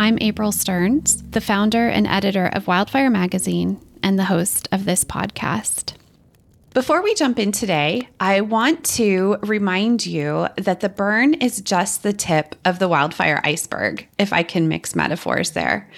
I'm April Stearns, the founder and editor of Wildfire Magazine and the host of this podcast. Before we jump in today, I want to remind you that the burn is just the tip of the wildfire iceberg, if I can mix metaphors there.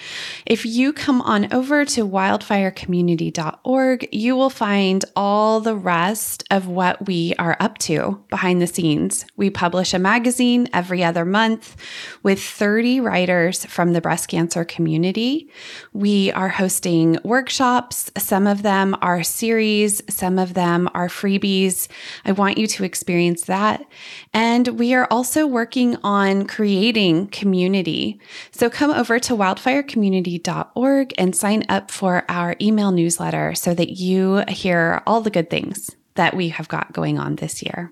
If you come on over to wildfirecommunity.org, you will find all the rest of what we are up to behind the scenes. We publish a magazine every other month with 30 writers from the breast cancer community. We are hosting workshops, some of them are series, some of them them are freebies. I want you to experience that. And we are also working on creating community. So come over to wildfirecommunity.org and sign up for our email newsletter so that you hear all the good things that we have got going on this year.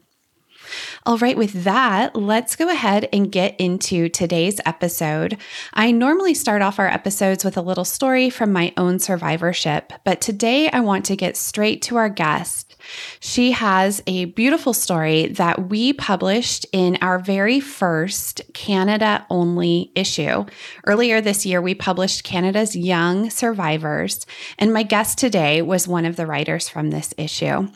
All right, with that, let's go ahead and get into today's episode. I normally start off our episodes with a little story from my own survivorship, but today I want to get straight to our guest. She has a beautiful story that we published in our very first Canada only issue. Earlier this year, we published Canada's Young Survivors, and my guest today was one of the writers from this issue.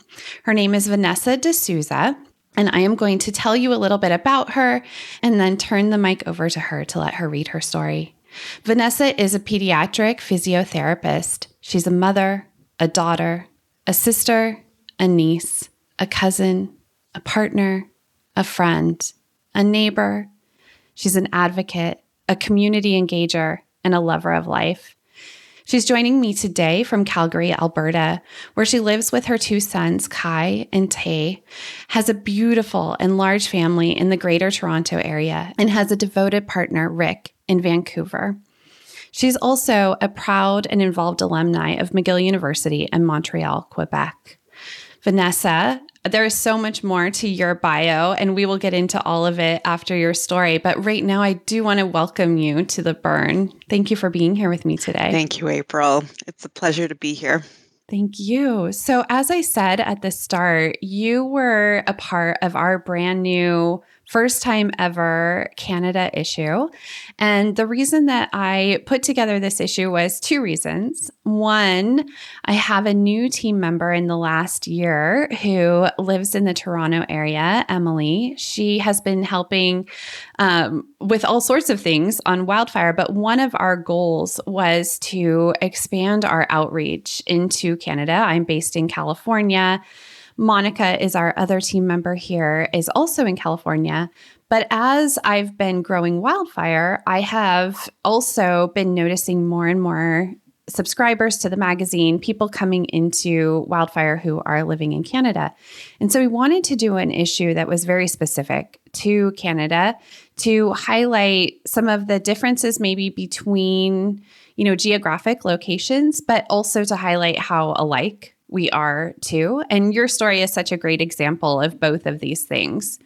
Her name is Vanessa D'Souza. And I am going to tell you a little bit about her and then turn the mic over to her to let her read her story. Vanessa is a pediatric physiotherapist. She's a mother, a daughter, a sister, a niece, a cousin, a partner, a friend, a neighbor. She's an advocate, a community engager, and a lover of life. She's joining me today from Calgary, Alberta, where she lives with her two sons, Kai and Tay, has a beautiful and large family in the Greater Toronto area, and has a devoted partner, Rick, in Vancouver. She's also a proud and involved alumni of McGill University in Montreal, Quebec. Vanessa there is so much more to your bio, and we will get into all of it after your story. But right now, I do want to welcome you to the burn. Thank you for being here with me today. Thank you, April. It's a pleasure to be here. Thank you. So, as I said at the start, you were a part of our brand new first time ever Canada issue. And the reason that I put together this issue was two reasons. One, I have a new team member in the last year who lives in the Toronto area, Emily. She has been helping um, with all sorts of things on wildfire, but one of our goals was to expand our outreach into Canada. I'm based in California. Monica is our other team member here, is also in California. But as I've been growing Wildfire, I have also been noticing more and more subscribers to the magazine, people coming into Wildfire who are living in Canada. And so we wanted to do an issue that was very specific to Canada to highlight some of the differences maybe between, you know, geographic locations, but also to highlight how alike we are too. And your story is such a great example of both of these things.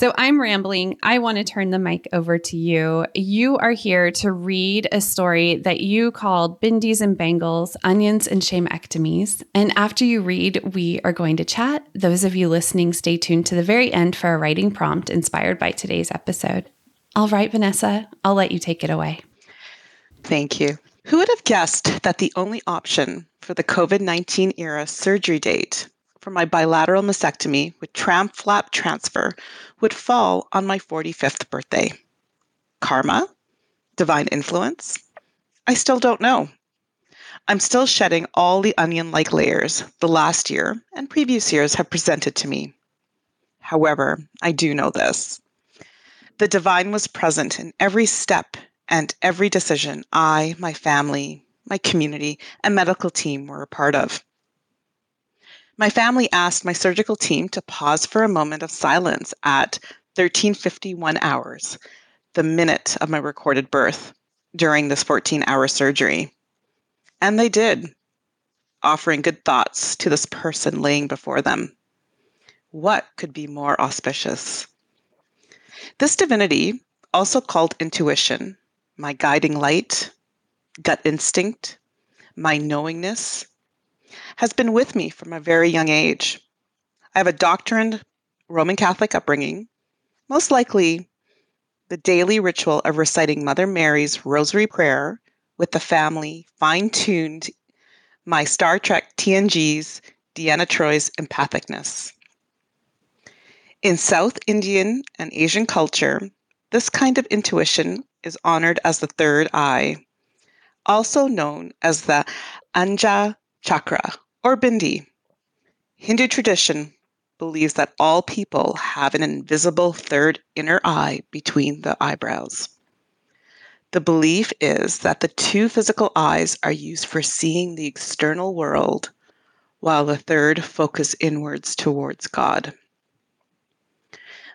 So I'm rambling. I want to turn the mic over to you. You are here to read a story that you called Bindis and Bangles, Onions and Shamectomies. And after you read, we are going to chat. Those of you listening, stay tuned to the very end for a writing prompt inspired by today's episode. All right, Vanessa, I'll let you take it away. Thank you. Who would have guessed that the only option for the COVID 19 era surgery date for my bilateral mastectomy with tram flap transfer would fall on my 45th birthday? Karma? divine influence? I still don't know. I'm still shedding all the onion like layers the last year and previous years have presented to me. However, I do know this the divine was present in every step and every decision I, my family, my community, and medical team were a part of. My family asked my surgical team to pause for a moment of silence at 1351 hours, the minute of my recorded birth, during this 14 hour surgery. And they did, offering good thoughts to this person laying before them. What could be more auspicious? This divinity, also called intuition, my guiding light, gut instinct, my knowingness, has been with me from a very young age. I have a doctrined Roman Catholic upbringing, most likely the daily ritual of reciting Mother Mary's Rosary Prayer with the family fine tuned my Star Trek TNG's Deanna Troi's empathicness. In South Indian and Asian culture, this kind of intuition is honored as the third eye, also known as the Anja Chakra or Bindi. Hindu tradition believes that all people have an invisible third inner eye between the eyebrows. The belief is that the two physical eyes are used for seeing the external world, while the third focus inwards towards God.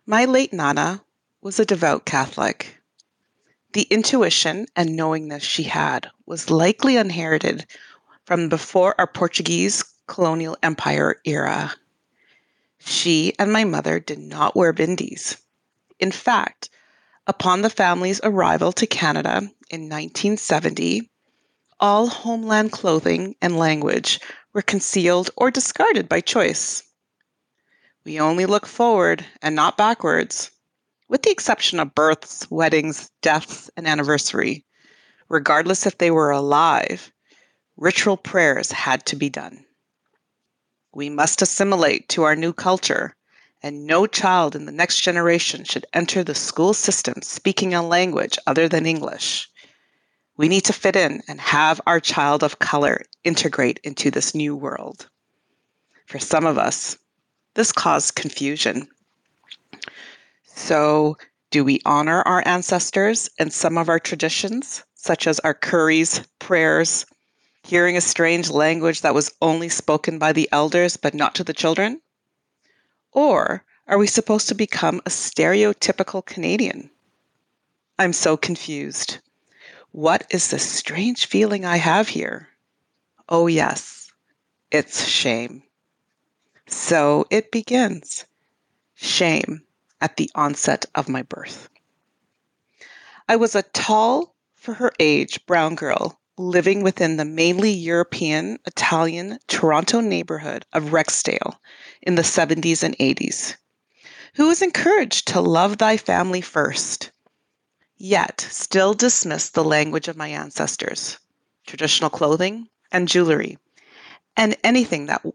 My late Nana was a devout Catholic. The intuition and knowingness she had was likely inherited from before our Portuguese colonial empire era. She and my mother did not wear bindis. In fact, upon the family's arrival to Canada in 1970, all homeland clothing and language were concealed or discarded by choice. We only look forward and not backwards, with the exception of births, weddings, deaths, and anniversary. Regardless if they were alive, ritual prayers had to be done. We must assimilate to our new culture, and no child in the next generation should enter the school system speaking a language other than English. We need to fit in and have our child of color integrate into this new world. For some of us, this caused confusion. So, do we honor our ancestors and some of our traditions, such as our curries, prayers, hearing a strange language that was only spoken by the elders but not to the children? Or are we supposed to become a stereotypical Canadian? I'm so confused. What is the strange feeling I have here? Oh, yes, it's shame. So it begins shame at the onset of my birth. I was a tall, for her age, brown girl living within the mainly European, Italian Toronto neighborhood of Rexdale in the 70s and 80s, who was encouraged to love thy family first, yet still dismissed the language of my ancestors, traditional clothing and jewelry, and anything that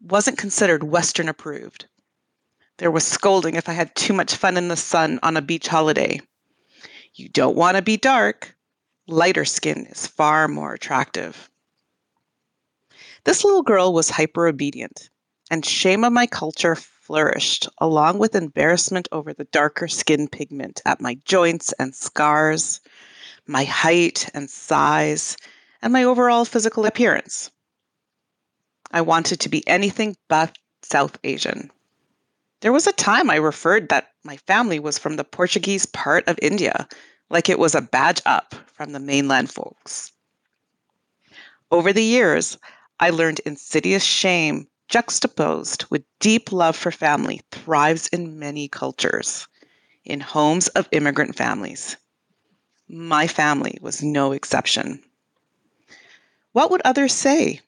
wasn't considered Western approved. There was scolding if I had too much fun in the sun on a beach holiday. You don't want to be dark. Lighter skin is far more attractive. This little girl was hyper obedient, and shame of my culture flourished, along with embarrassment over the darker skin pigment at my joints and scars, my height and size, and my overall physical appearance. I wanted to be anything but South Asian. There was a time I referred that my family was from the Portuguese part of India, like it was a badge up from the mainland folks. Over the years, I learned insidious shame juxtaposed with deep love for family thrives in many cultures, in homes of immigrant families. My family was no exception. What would others say?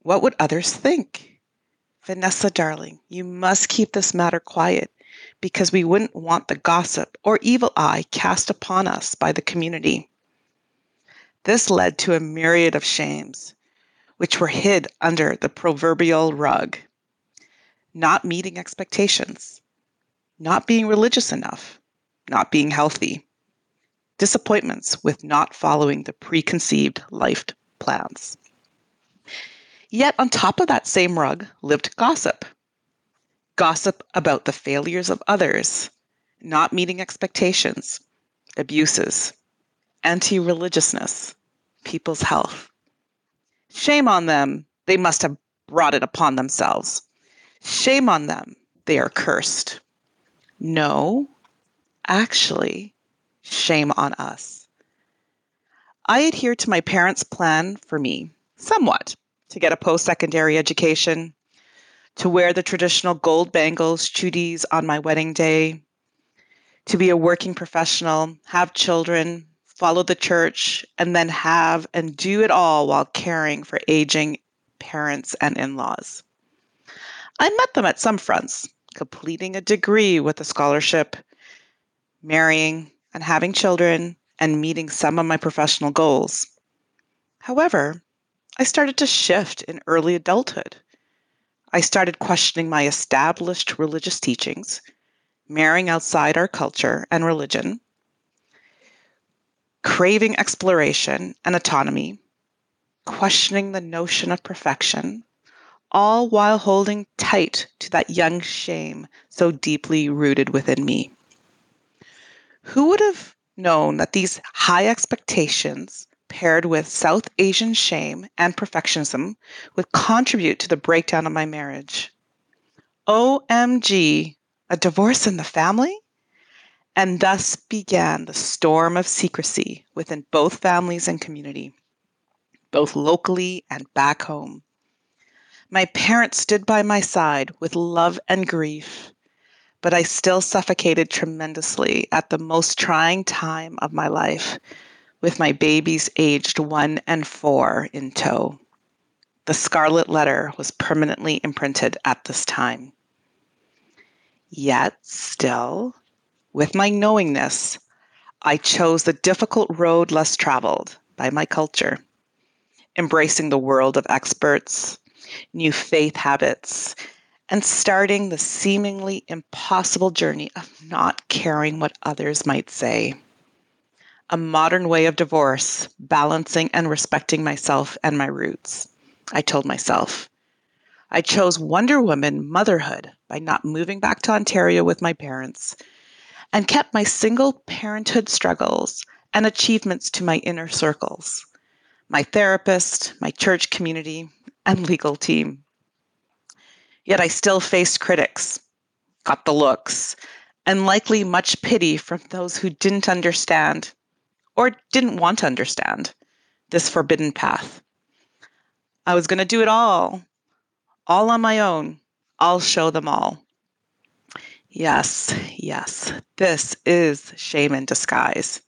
What would others think? Vanessa, darling, you must keep this matter quiet because we wouldn't want the gossip or evil eye cast upon us by the community. This led to a myriad of shames, which were hid under the proverbial rug. Not meeting expectations, not being religious enough, not being healthy, disappointments with not following the preconceived life plans. Yet, on top of that same rug lived gossip. Gossip about the failures of others, not meeting expectations, abuses, anti religiousness, people's health. Shame on them, they must have brought it upon themselves. Shame on them, they are cursed. No, actually, shame on us. I adhere to my parents' plan for me, somewhat, to get a post secondary education, to wear the traditional gold bangles, chudis on my wedding day, to be a working professional, have children, follow the church, and then have and do it all while caring for aging parents and in laws. I met them at some fronts, completing a degree with a scholarship, marrying and having children, and meeting some of my professional goals. However, I started to shift in early adulthood. I started questioning my established religious teachings, marrying outside our culture and religion, craving exploration and autonomy, questioning the notion of perfection, all while holding tight to that young shame so deeply rooted within me. Who would have known that these high expectations, paired with South Asian shame and perfectionism, would contribute to the breakdown of my marriage? OMG, a divorce in the family? And thus began the storm of secrecy within both families and community, both locally and back home. My parents stood by my side with love and grief, but I still suffocated tremendously at the most trying time of my life, with my babies aged one and four in tow. The scarlet letter was permanently imprinted at this time. Yet, still, with my knowingness, I chose the difficult road less traveled by my culture, embracing the world of experts, new faith habits, and starting the seemingly impossible journey of not caring what others might say. A modern way of divorce, balancing and respecting myself and my roots, I told myself. I chose Wonder Woman motherhood by not moving back to Ontario with my parents and kept my single parenthood struggles and achievements to my inner circles my therapist, my church community, and legal team. Yet I still faced critics, got the looks, and likely much pity from those who didn't understand or didn't want to understand this forbidden path. I was going to do it all, all on my own. I'll show them all. Yes, yes, this is shame in disguise.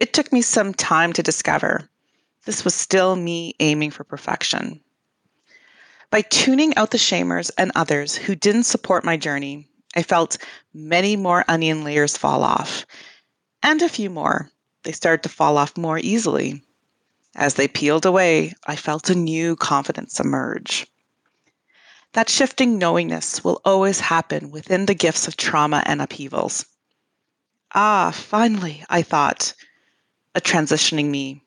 It took me some time to discover this was still me aiming for perfection. By tuning out the shamers and others who didn't support my journey, I felt many more onion layers fall off, and a few more. They started to fall off more easily. As they peeled away, I felt a new confidence emerge. That shifting knowingness will always happen within the gifts of trauma and upheavals. Ah, finally, I thought, a transitioning me.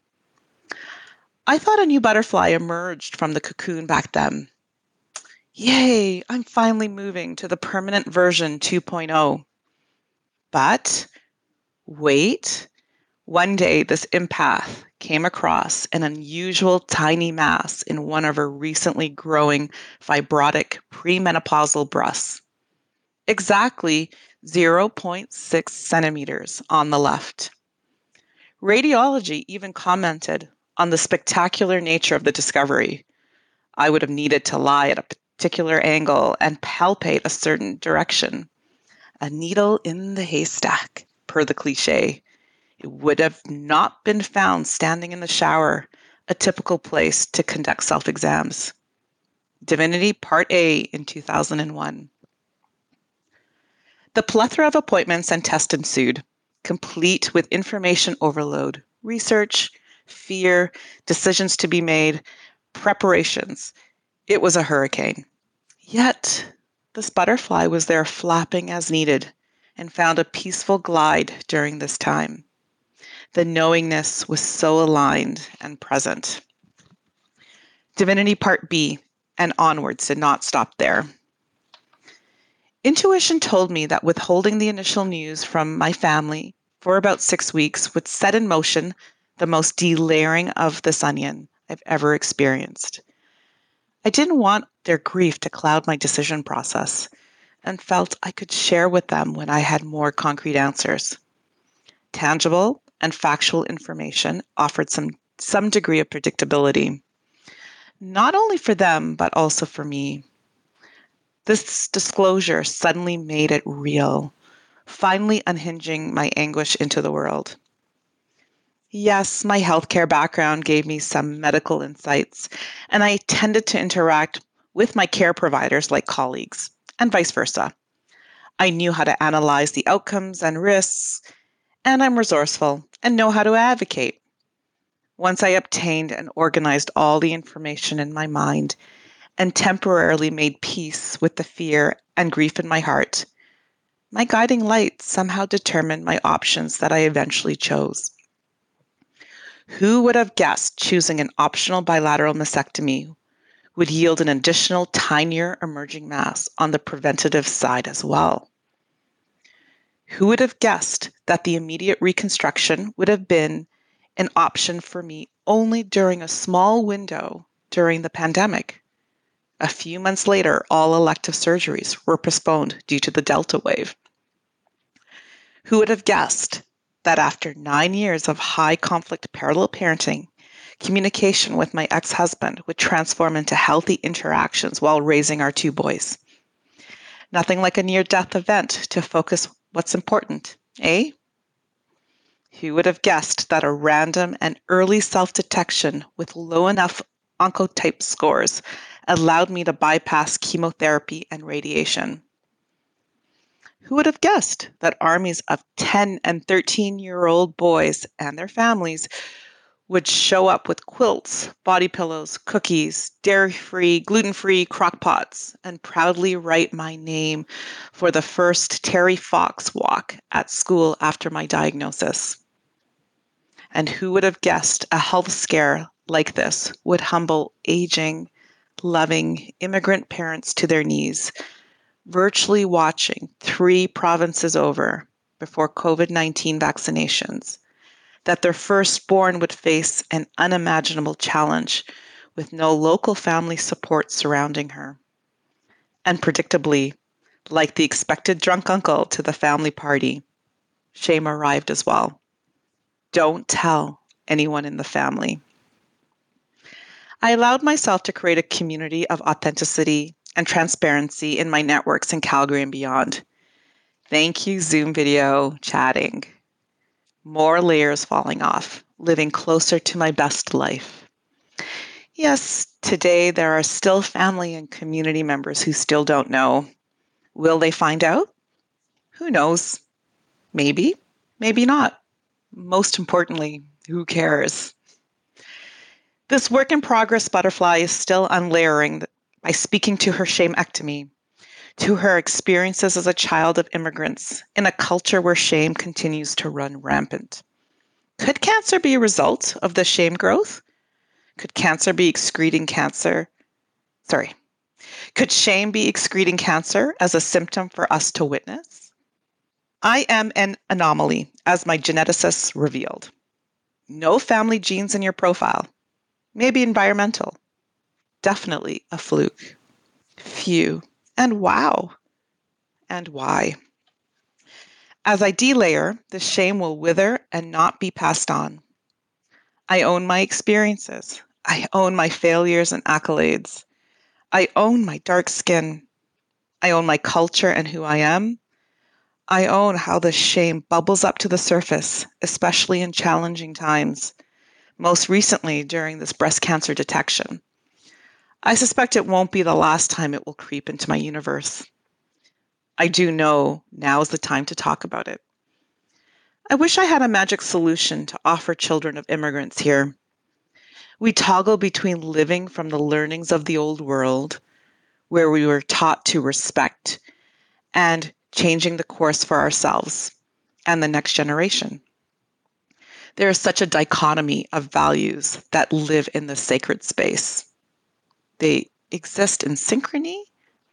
I thought a new butterfly emerged from the cocoon back then. Yay, I'm finally moving to the permanent version 2.0. But wait, one day this empath came across an unusual tiny mass in one of her recently growing fibrotic premenopausal breasts. Exactly 0.6 centimeters on the left. Radiology even commented on the spectacular nature of the discovery. I would have needed to lie at a particular angle and palpate a certain direction. A needle in the haystack, per the cliche. Would have not been found standing in the shower, a typical place to conduct self exams. Divinity Part A in 2001. The plethora of appointments and tests ensued, complete with information overload, research, fear, decisions to be made, preparations. It was a hurricane. Yet, this butterfly was there flapping as needed and found a peaceful glide during this time. The knowingness was so aligned and present. Divinity Part B and onwards did not stop there. Intuition told me that withholding the initial news from my family for about six weeks would set in motion the most delayering of this onion I've ever experienced. I didn't want their grief to cloud my decision process and felt I could share with them when I had more concrete answers. Tangible and factual information offered some, some degree of predictability, not only for them, but also for me. This disclosure suddenly made it real, finally unhinging my anguish into the world. Yes, my healthcare background gave me some medical insights, and I tended to interact with my care providers like colleagues, and vice versa. I knew how to analyze the outcomes and risks, and I'm resourceful and know how to advocate. Once I obtained and organized all the information in my mind and temporarily made peace with the fear and grief in my heart, my guiding light somehow determined my options that I eventually chose. Who would have guessed choosing an optional bilateral mastectomy would yield an additional tinier emerging mass on the preventative side as well? Who would have guessed that the immediate reconstruction would have been an option for me only during a small window during the pandemic? A few months later, all elective surgeries were postponed due to the Delta wave. Who would have guessed that after nine years of high conflict parallel parenting, communication with my ex husband would transform into healthy interactions while raising our two boys. Nothing like a near death event to focus what's important, eh? Who would have guessed that a random and early self detection with low enough oncotype scores allowed me to bypass chemotherapy and radiation? Who would have guessed that armies of 10 and 13 year old boys and their families would show up with quilts, body pillows, cookies, dairy free, gluten free crock pots, and proudly write my name for the first Terry Fox walk at school after my diagnosis? And who would have guessed a health scare like this would humble aging, loving immigrant parents to their knees virtually watching three provinces over before COVID 19 vaccinations that their firstborn would face an unimaginable challenge with no local family support surrounding her. And predictably, like the expected drunk uncle to the family party, shame arrived as well. Don't tell anyone in the family. I allowed myself to create a community of authenticity and transparency in my networks in Calgary and beyond. Thank you, Zoom video chatting. More layers falling off, living closer to my best life. Yes, today there are still family and community members who still don't know. Will they find out? Who knows? Maybe, maybe not. Most importantly, who cares? This work in progress butterfly is still unlayering by speaking to her shamectomy, to her experiences as a child of immigrants in a culture where shame continues to run rampant. Could cancer be a result of the shame growth? Could cancer be excreting cancer? Sorry. Could shame be excreting cancer as a symptom for us to witness? I am an anomaly, as my geneticists revealed. No family genes in your profile. Maybe environmental definitely a fluke. Phew. And wow. And why? As I delayer, the shame will wither and not be passed on. I own my experiences. I own my failures and accolades. I own my dark skin. I own my culture and who I am. I own how the shame bubbles up to the surface, especially in challenging times, most recently during this breast cancer detection. I suspect it won't be the last time it will creep into my universe. I do know now is the time to talk about it. I wish I had a magic solution to offer children of immigrants here. We toggle between living from the learnings of the old world, where we were taught to respect, and changing the course for ourselves and the next generation. there is such a dichotomy of values that live in the sacred space. They exist in synchrony,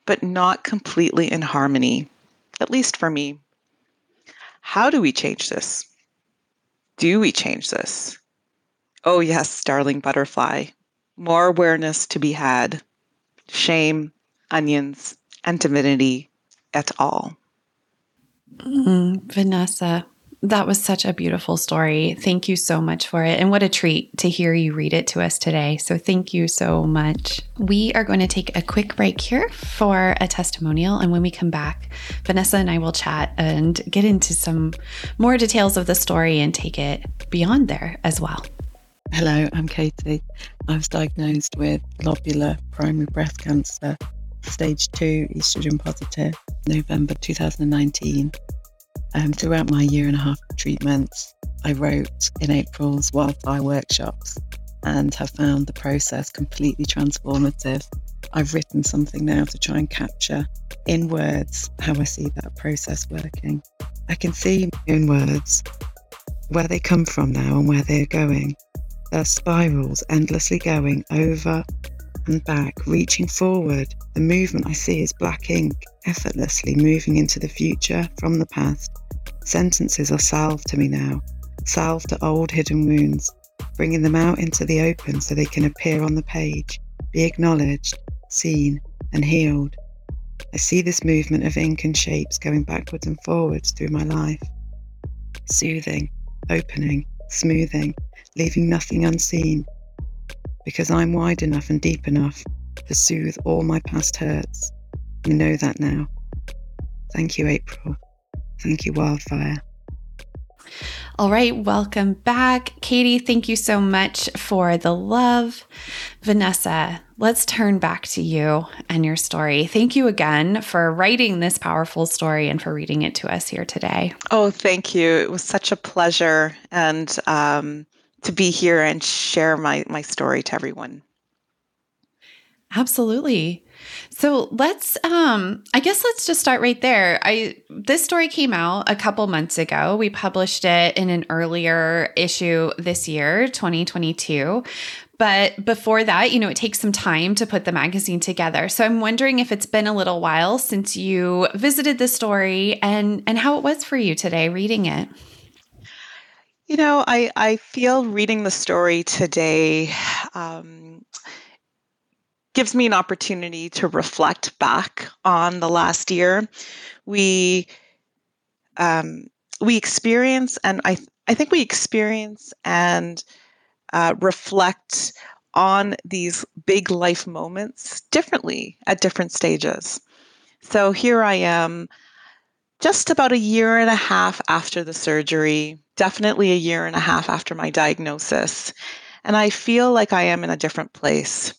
but not completely in harmony, at least for me. How do we change this? Do we change this? Oh, yes, darling butterfly. More awareness to be had. Shame, onions, and divinity et al. Mm, Vanessa, that was such a beautiful story. Thank you so much for it. And what a treat to hear you read it to us today. So thank you so much. We are going to take a quick break here for a testimonial. And when we come back, Vanessa and I will chat and get into some more details of the story and take it beyond there as well. Hello, I'm Katie. I was diagnosed with lobular primary breast cancer, stage 2 estrogen positive, November 2019. Um, throughout my year and a half of treatments, I wrote in April's wildfire workshops and have found the process completely transformative. I've written something now to try and capture in words how I see that process working. I can see in words where they come from now and where they're going. There are spirals endlessly going over and back, reaching forward. The movement I see is black ink, effortlessly moving into the future from the past. Sentences are salve to me now, salve to old hidden wounds, bringing them out into the open so they can appear on the page, be acknowledged, seen, and healed. I see this movement of ink and shapes going backwards and forwards through my life, soothing, opening, smoothing, leaving nothing unseen, because I'm wide enough and deep enough to soothe all my past hurts. You know that now. Thank you, April. Thank you, Wildfire. All right, welcome back. Katie, thank you so much for the love. Vanessa, let's turn back to you and your story. Thank you again for writing this powerful story and for reading it to us here today. Oh, thank you. It was such a pleasure and um, to be here and share my, my story to everyone. Absolutely. So let's um I guess let's just start right there. I this story came out a couple months ago. We published it in an earlier issue this year, 2022. But before that, you know, it takes some time to put the magazine together. So I'm wondering if it's been a little while since you visited the story and and how it was for you today reading it. You know, I, I feel reading the story today um, gives me an opportunity to reflect back on the last year. We um, we experience, and I I think we experience and uh, reflect on these big life moments differently at different stages. So here I am, just about a year and a half after the surgery definitely a year and a half after my diagnosis. And I feel like I am in a different place.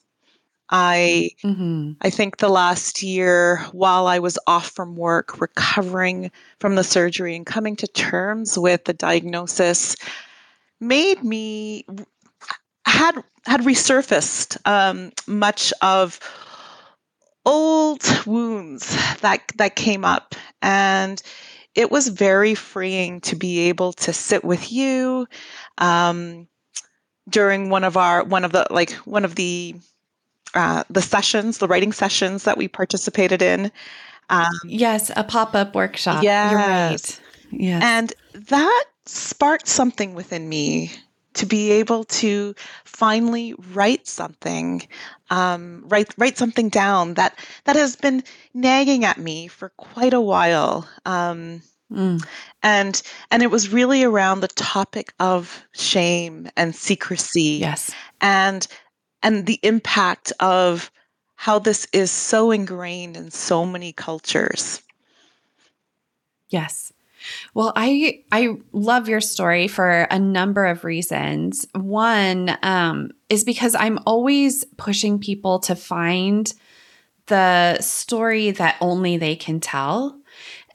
I mm-hmm. I think the last year while I was off from work recovering from the surgery and coming to terms with the diagnosis made me had had resurfaced um, much of old wounds that that came up and it was very freeing to be able to sit with you um, during one of our one of the like one of the uh, the sessions, the writing sessions that we participated in. Um, yes, a pop up workshop. Yes. You're right. Yes. And that sparked something within me to be able to finally write something, um, write write something down that that has been nagging at me for quite a while. Um, mm. And and it was really around the topic of shame and secrecy. Yes. And and the impact of how this is so ingrained in so many cultures. Yes. Well, I I love your story for a number of reasons. One um, is because I'm always pushing people to find the story that only they can tell.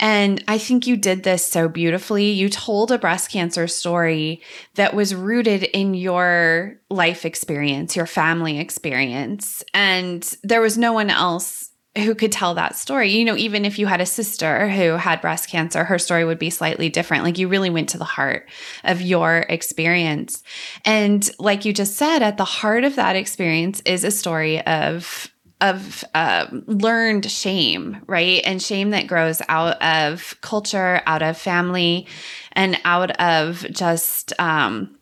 And I think you did this so beautifully. You told a breast cancer story that was rooted in your life experience, your family experience. And there was no one else who could tell that story. You know, even if you had a sister who had breast cancer, her story would be slightly different. Like you really went to the heart of your experience. And like you just said, at the heart of that experience is a story of of uh, learned shame, right? And shame that grows out of culture, out of family, and out of just um,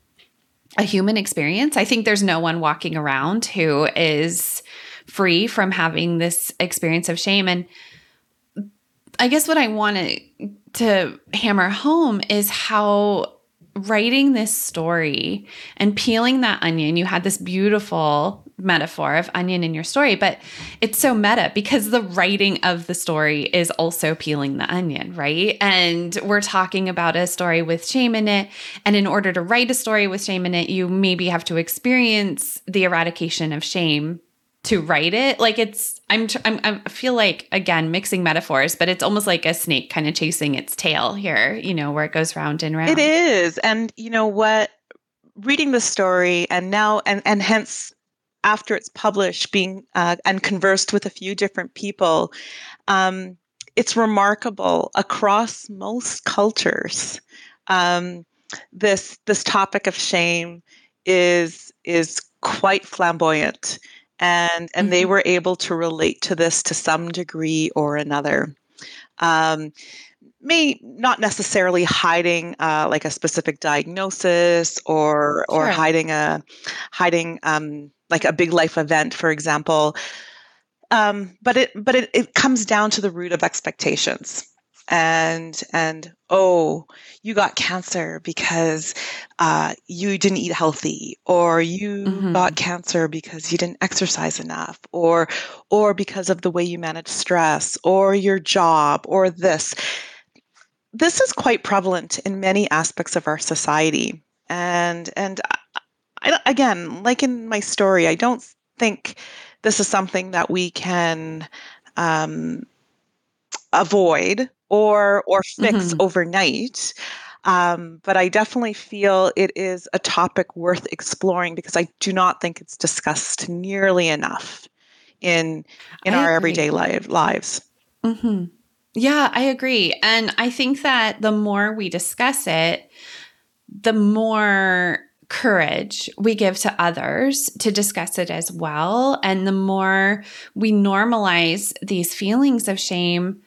a human experience. I think there's no one walking around who is free from having this experience of shame. And I guess what I wanted to hammer home is how writing this story and peeling that onion, you had this beautiful metaphor of onion in your story, but it's so meta because the writing of the story is also peeling the onion, right? And we're talking about a story with shame in it. And in order to write a story with shame in it, you maybe have to experience the eradication of shame to write it like it's I'm, I'm i feel like again mixing metaphors but it's almost like a snake kind of chasing its tail here you know where it goes round and round it is and you know what reading the story and now and and hence after it's published being uh, and conversed with a few different people um, it's remarkable across most cultures um, this this topic of shame is is quite flamboyant and and mm-hmm. they were able to relate to this to some degree or another. Um, may not necessarily hiding uh, like a specific diagnosis or or sure. hiding a hiding um, like a big life event, for example. Um, but it but it, it comes down to the root of expectations and and oh you got cancer because uh, you didn't eat healthy or you mm-hmm. got cancer because you didn't exercise enough or or because of the way you manage stress or your job or this this is quite prevalent in many aspects of our society and and I, again like in my story i don't think this is something that we can um, avoid or or fix mm-hmm. overnight. Um, but I definitely feel it is a topic worth exploring because I do not think it's discussed nearly enough in in I our agree. everyday life, lives. Mm-hmm. Yeah, I agree, and I think that the more we discuss it, the more courage we give to others to discuss it as well, and the more we normalize these feelings of shame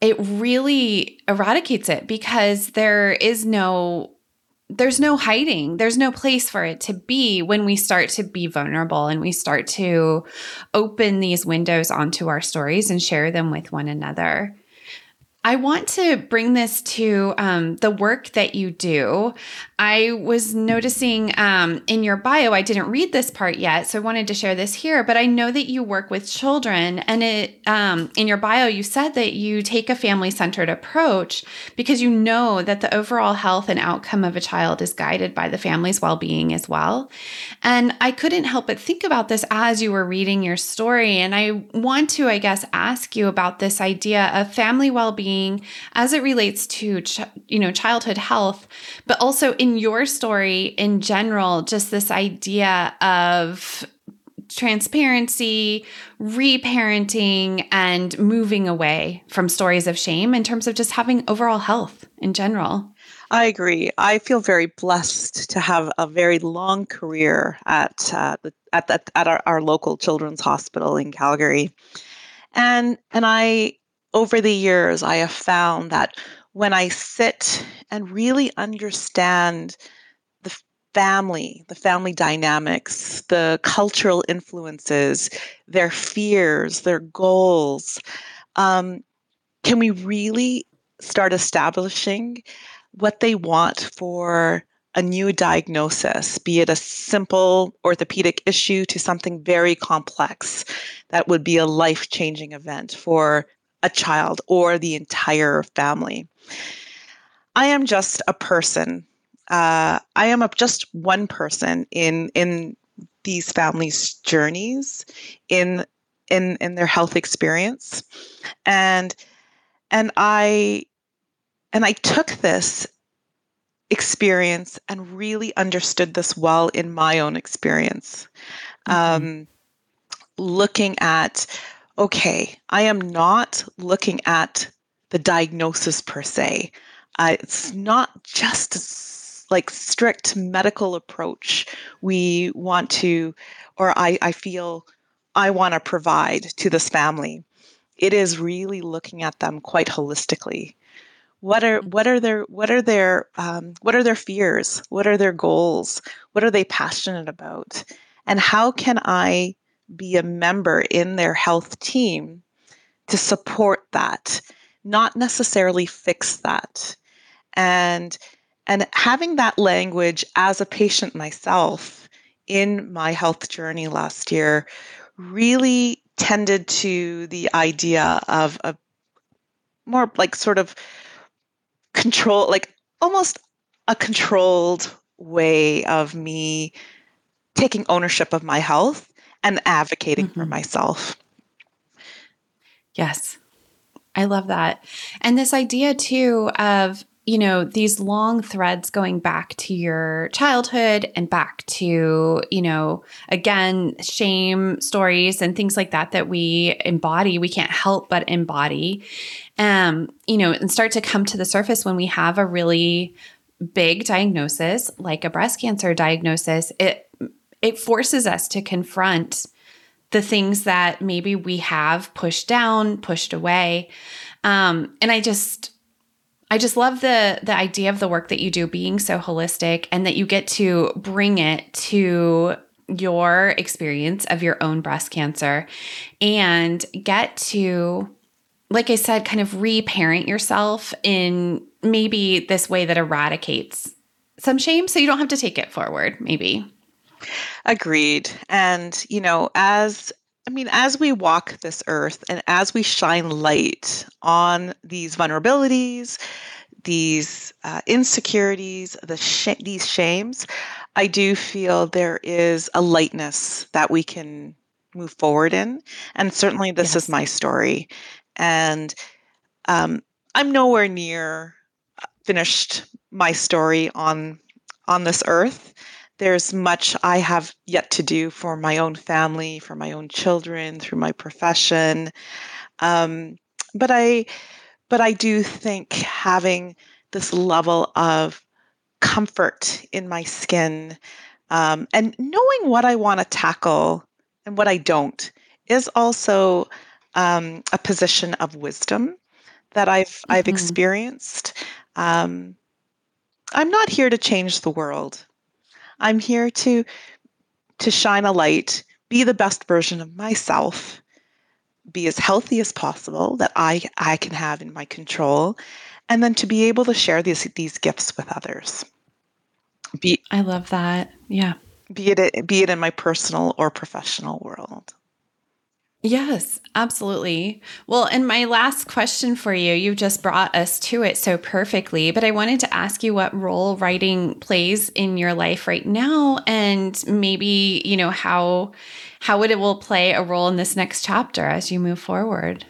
it really eradicates it because there is no there's no hiding. There's no place for it to be when we start to be vulnerable and we start to open these windows onto our stories and share them with one another. I want to bring this to um, the work that you do. I was noticing um, in your bio, I didn't read this part yet, so I wanted to share this here. But I know that you work with children, and it um, in your bio, you said that you take a family centered approach because you know that the overall health and outcome of a child is guided by the family's well being as well. And I couldn't help but think about this as you were reading your story, and I want to, I guess, ask you about this idea of family well being as it relates to ch- you know childhood health but also in your story in general just this idea of transparency, reparenting, and moving away from stories of shame in terms of just having overall health in general. I agree. I feel very blessed to have a very long career at uh, the, at the, at our, our local children's hospital in Calgary, and and I over the years, I have found that when I sit and really understand the family, the family dynamics, the cultural influences, their fears, their goals, um, can we really start establishing what they want for a new diagnosis, be it a simple orthopedic issue to something very complex that would be a life changing event for a child or the entire family. I am just a person. Uh, I am a, just one person in in these families' journeys, in in in their health experience, and and I and I took this experience and really understood this well in my own experience. Mm-hmm. Um, looking at okay, I am not looking at the diagnosis per se. Uh, it's not just like strict medical approach we want to, or I, I feel I want to provide to this family. It is really looking at them quite holistically. What are what are their what are their um, what are their fears? What are their goals? What are they passionate about? And how can I be a member in their health team to support that, not necessarily fix that. And and having that language as a patient myself in my health journey last year really tended to the idea of a more like sort of control like almost a controlled way of me taking ownership of my health and advocating mm-hmm. for myself. Yes. I love that. And this idea too of, you know, these long threads going back to your childhood and back to, you know, again, shame stories and things like that that we embody, we can't help but embody. Um, you know, and start to come to the surface when we have a really big diagnosis like a breast cancer diagnosis. It it forces us to confront the things that maybe we have pushed down, pushed away. Um, and I just, I just love the the idea of the work that you do being so holistic and that you get to bring it to your experience of your own breast cancer and get to like I said kind of reparent yourself in maybe this way that eradicates some shame so you don't have to take it forward maybe. Agreed. And, you know, as I mean, as we walk this earth and as we shine light on these vulnerabilities, these uh, insecurities, the sh- these shames, I do feel there is a lightness that we can move forward in. And certainly, this yes. is my story. And um, I'm nowhere near uh, finished my story on on this earth there's much I have yet to do for my own family, for my own children, through my profession. Um, but I, but I do think having this level of comfort in my skin um, and knowing what I want to tackle and what I don't is also um, a position of wisdom that I've mm-hmm. I've experienced. Um, I'm not here to change the world. I'm here to to shine a light, be the best version of myself, be as healthy as possible that I I can have in my control, and then to be able to share these these gifts with others. Be I love that. Yeah. Be it be it in my personal or professional world. Yes, absolutely. Well, and my last question for you, you just brought us to it so perfectly, but I wanted to ask you what role writing plays in your life right now and maybe, you know, how how would it will play a role in this next chapter as you move forward?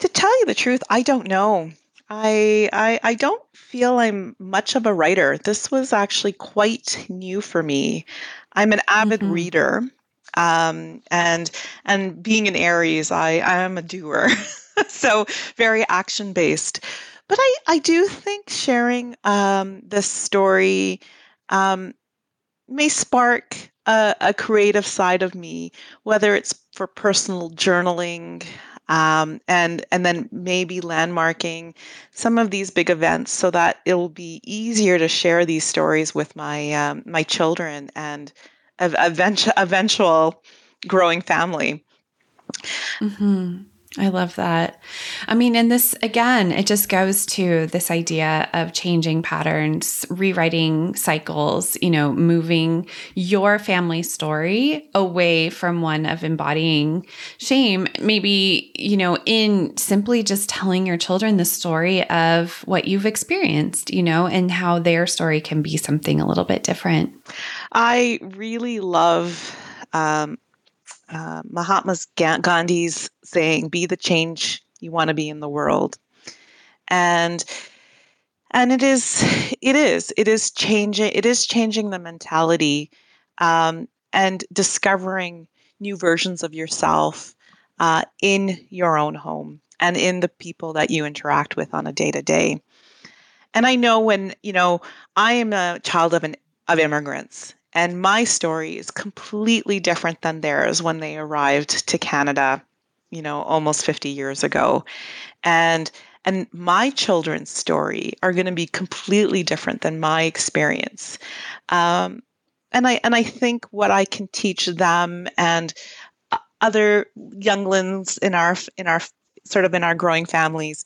To tell you the truth, I don't know. I, I I don't feel I'm much of a writer. This was actually quite new for me. I'm an avid mm-hmm. reader um, and and being an Aries, I I am a doer, so very action based. But I I do think sharing um, this story um, may spark a, a, creative side of me, whether it's for personal journaling. Um, and and then maybe landmarking some of these big events so that it'll be easier to share these stories with my um, my children and eventual, eventual growing family. Mm-hmm. I love that. I mean, and this again, it just goes to this idea of changing patterns, rewriting cycles, you know, moving your family story away from one of embodying shame, maybe, you know, in simply just telling your children the story of what you've experienced, you know, and how their story can be something a little bit different. I really love um, uh, Mahatma Gandhi's saying, "Be the change you want to be in the world," and and it is it is it is changing it is changing the mentality um, and discovering new versions of yourself uh, in your own home and in the people that you interact with on a day to day. And I know when, you know, I am a child of an of immigrants and my story is completely different than theirs when they arrived to Canada, you know, almost 50 years ago. And and my children's story are going to be completely different than my experience. Um, and I and I think what I can teach them and other younglings in our in our sort of in our growing families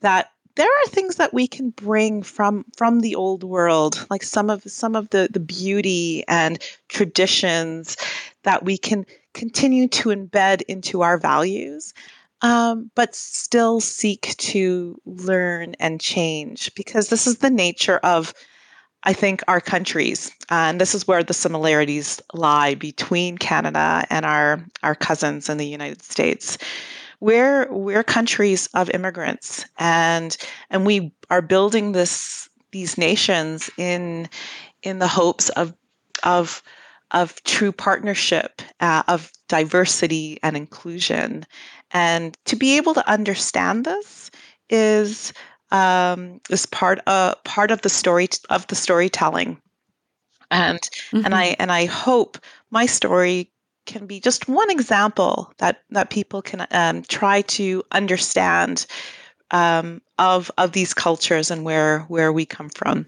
that there are things that we can bring from from the old world like some of some of the the beauty and traditions that we can continue to embed into our values um, but still seek to learn and change because this is the nature of I think our countries, and this is where the similarities lie between Canada and our our cousins in the United States. We're we're countries of immigrants, and and we are building this these nations in in the hopes of of of true partnership, uh, of diversity and inclusion, and to be able to understand this is um, is part of uh, part of the story of the storytelling, and mm-hmm. and I and I hope my story can be just one example that that people can um, try to understand um, of of these cultures and where where we come from.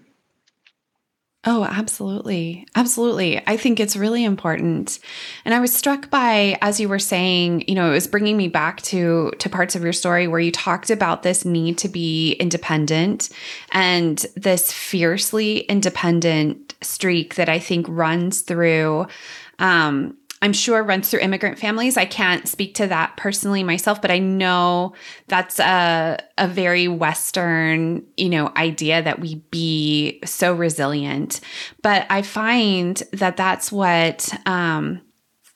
Oh, absolutely. Absolutely. I think it's really important. And I was struck by as you were saying, you know, it was bringing me back to to parts of your story where you talked about this need to be independent and this fiercely independent streak that I think runs through um I'm sure runs through immigrant families. I can't speak to that personally myself, but I know that's a a very Western, you know, idea that we be so resilient. But I find that that's what um,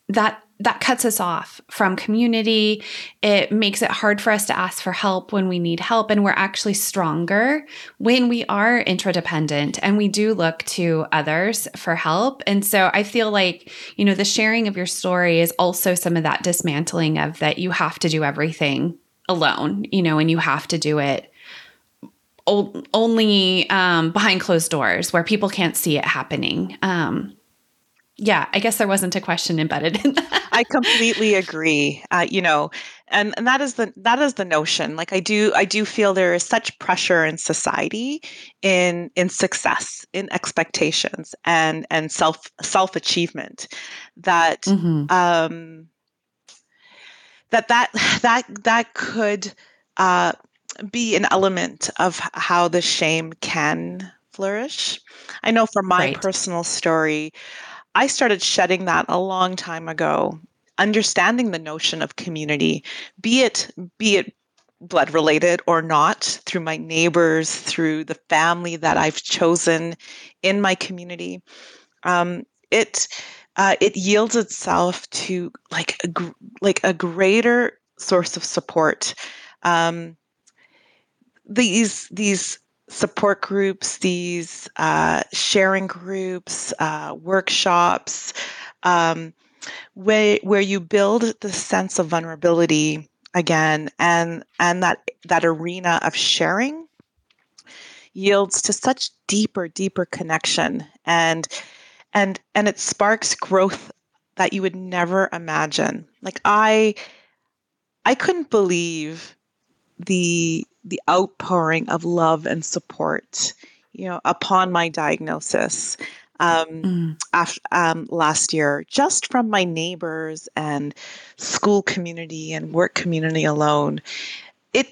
that that cuts us off from community. It makes it hard for us to ask for help when we need help. And we're actually stronger when we are interdependent and we do look to others for help. And so I feel like, you know, the sharing of your story is also some of that dismantling of that you have to do everything alone, you know, and you have to do it only um, behind closed doors where people can't see it happening. Um, yeah, I guess there wasn't a question embedded in that. I completely agree. Uh, you know, and, and that is the that is the notion. Like I do I do feel there is such pressure in society in in success, in expectations, and and self self achievement that mm-hmm. um, that that that that could uh, be an element of how the shame can flourish. I know from my right. personal story. I started shedding that a long time ago, understanding the notion of community, be it be it blood related or not, through my neighbors, through the family that I've chosen in my community. Um, it uh, it yields itself to like a, like a greater source of support. Um, these these support groups, these uh, sharing groups, uh, workshops, um, where where you build the sense of vulnerability again, and and that that arena of sharing yields to such deeper, deeper connection, and and and it sparks growth that you would never imagine. Like I, I couldn't believe the the outpouring of love and support, you know, upon my diagnosis um, mm. after, um, last year, just from my neighbors and school community and work community alone. It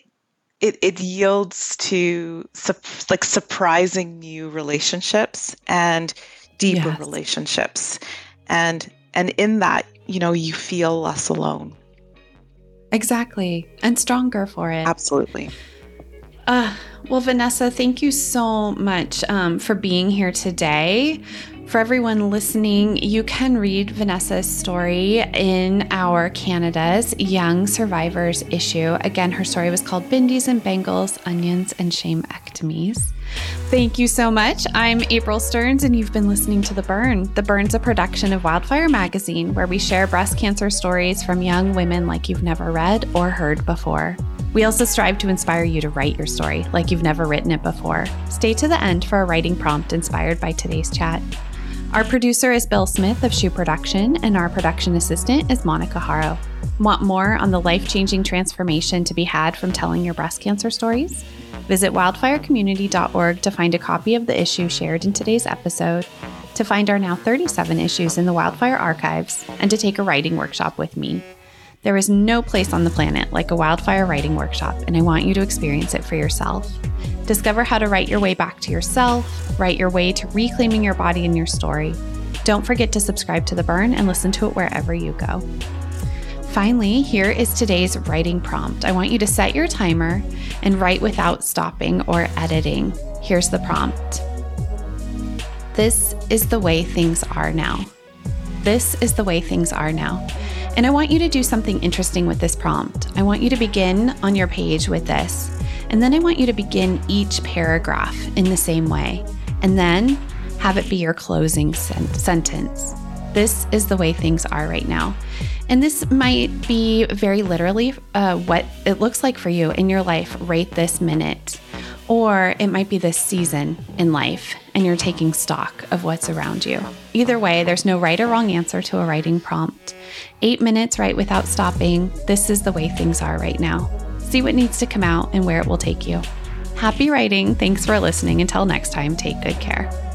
it, it yields to su- like surprising new relationships and deeper yes. relationships, and and in that, you know, you feel less alone. Exactly, and stronger for it. Absolutely. Uh, well, Vanessa, thank you so much um, for being here today, For everyone listening, you can read Vanessa's story in our Canada's Young Survivors issue. Again, her story was called Bindis and Bangles, Onions and Shamectomies. Thank you so much. I'm April Stearns, and you've been listening to The Burn. The Burn's a production of Wildfire Magazine, where we share breast cancer stories from young women like you've never read or heard before. We also strive to inspire you to write your story like you've never written it before. Stay to the end for a writing prompt inspired by today's chat. Our producer is Bill Smith of Shoe Production, and our production assistant is Monica Haro. Want more on the life changing transformation to be had from telling your breast cancer stories? Visit wildfirecommunity.org to find a copy of the issue shared in today's episode, to find our now 37 issues in the Wildfire archives, and to take a writing workshop with me. There is no place on the planet like a wildfire writing workshop, and I want you to experience it for yourself. Discover how to write your way back to yourself, write your way to reclaiming your body and your story. Don't forget to subscribe to The Burn and listen to it wherever you go. Finally, here is today's writing prompt. I want you to set your timer and write without stopping or editing. Here's the prompt This is the way things are now. This is the way things are now. And I want you to do something interesting with this prompt. I want you to begin on your page with this. And then I want you to begin each paragraph in the same way. And then have it be your closing sen- sentence. This is the way things are right now. And this might be very literally uh, what it looks like for you in your life right this minute. Or it might be this season in life and you're taking stock of what's around you. Either way, there's no right or wrong answer to a writing prompt. Eight minutes, write without stopping. This is the way things are right now. See what needs to come out and where it will take you. Happy writing. Thanks for listening. Until next time, take good care.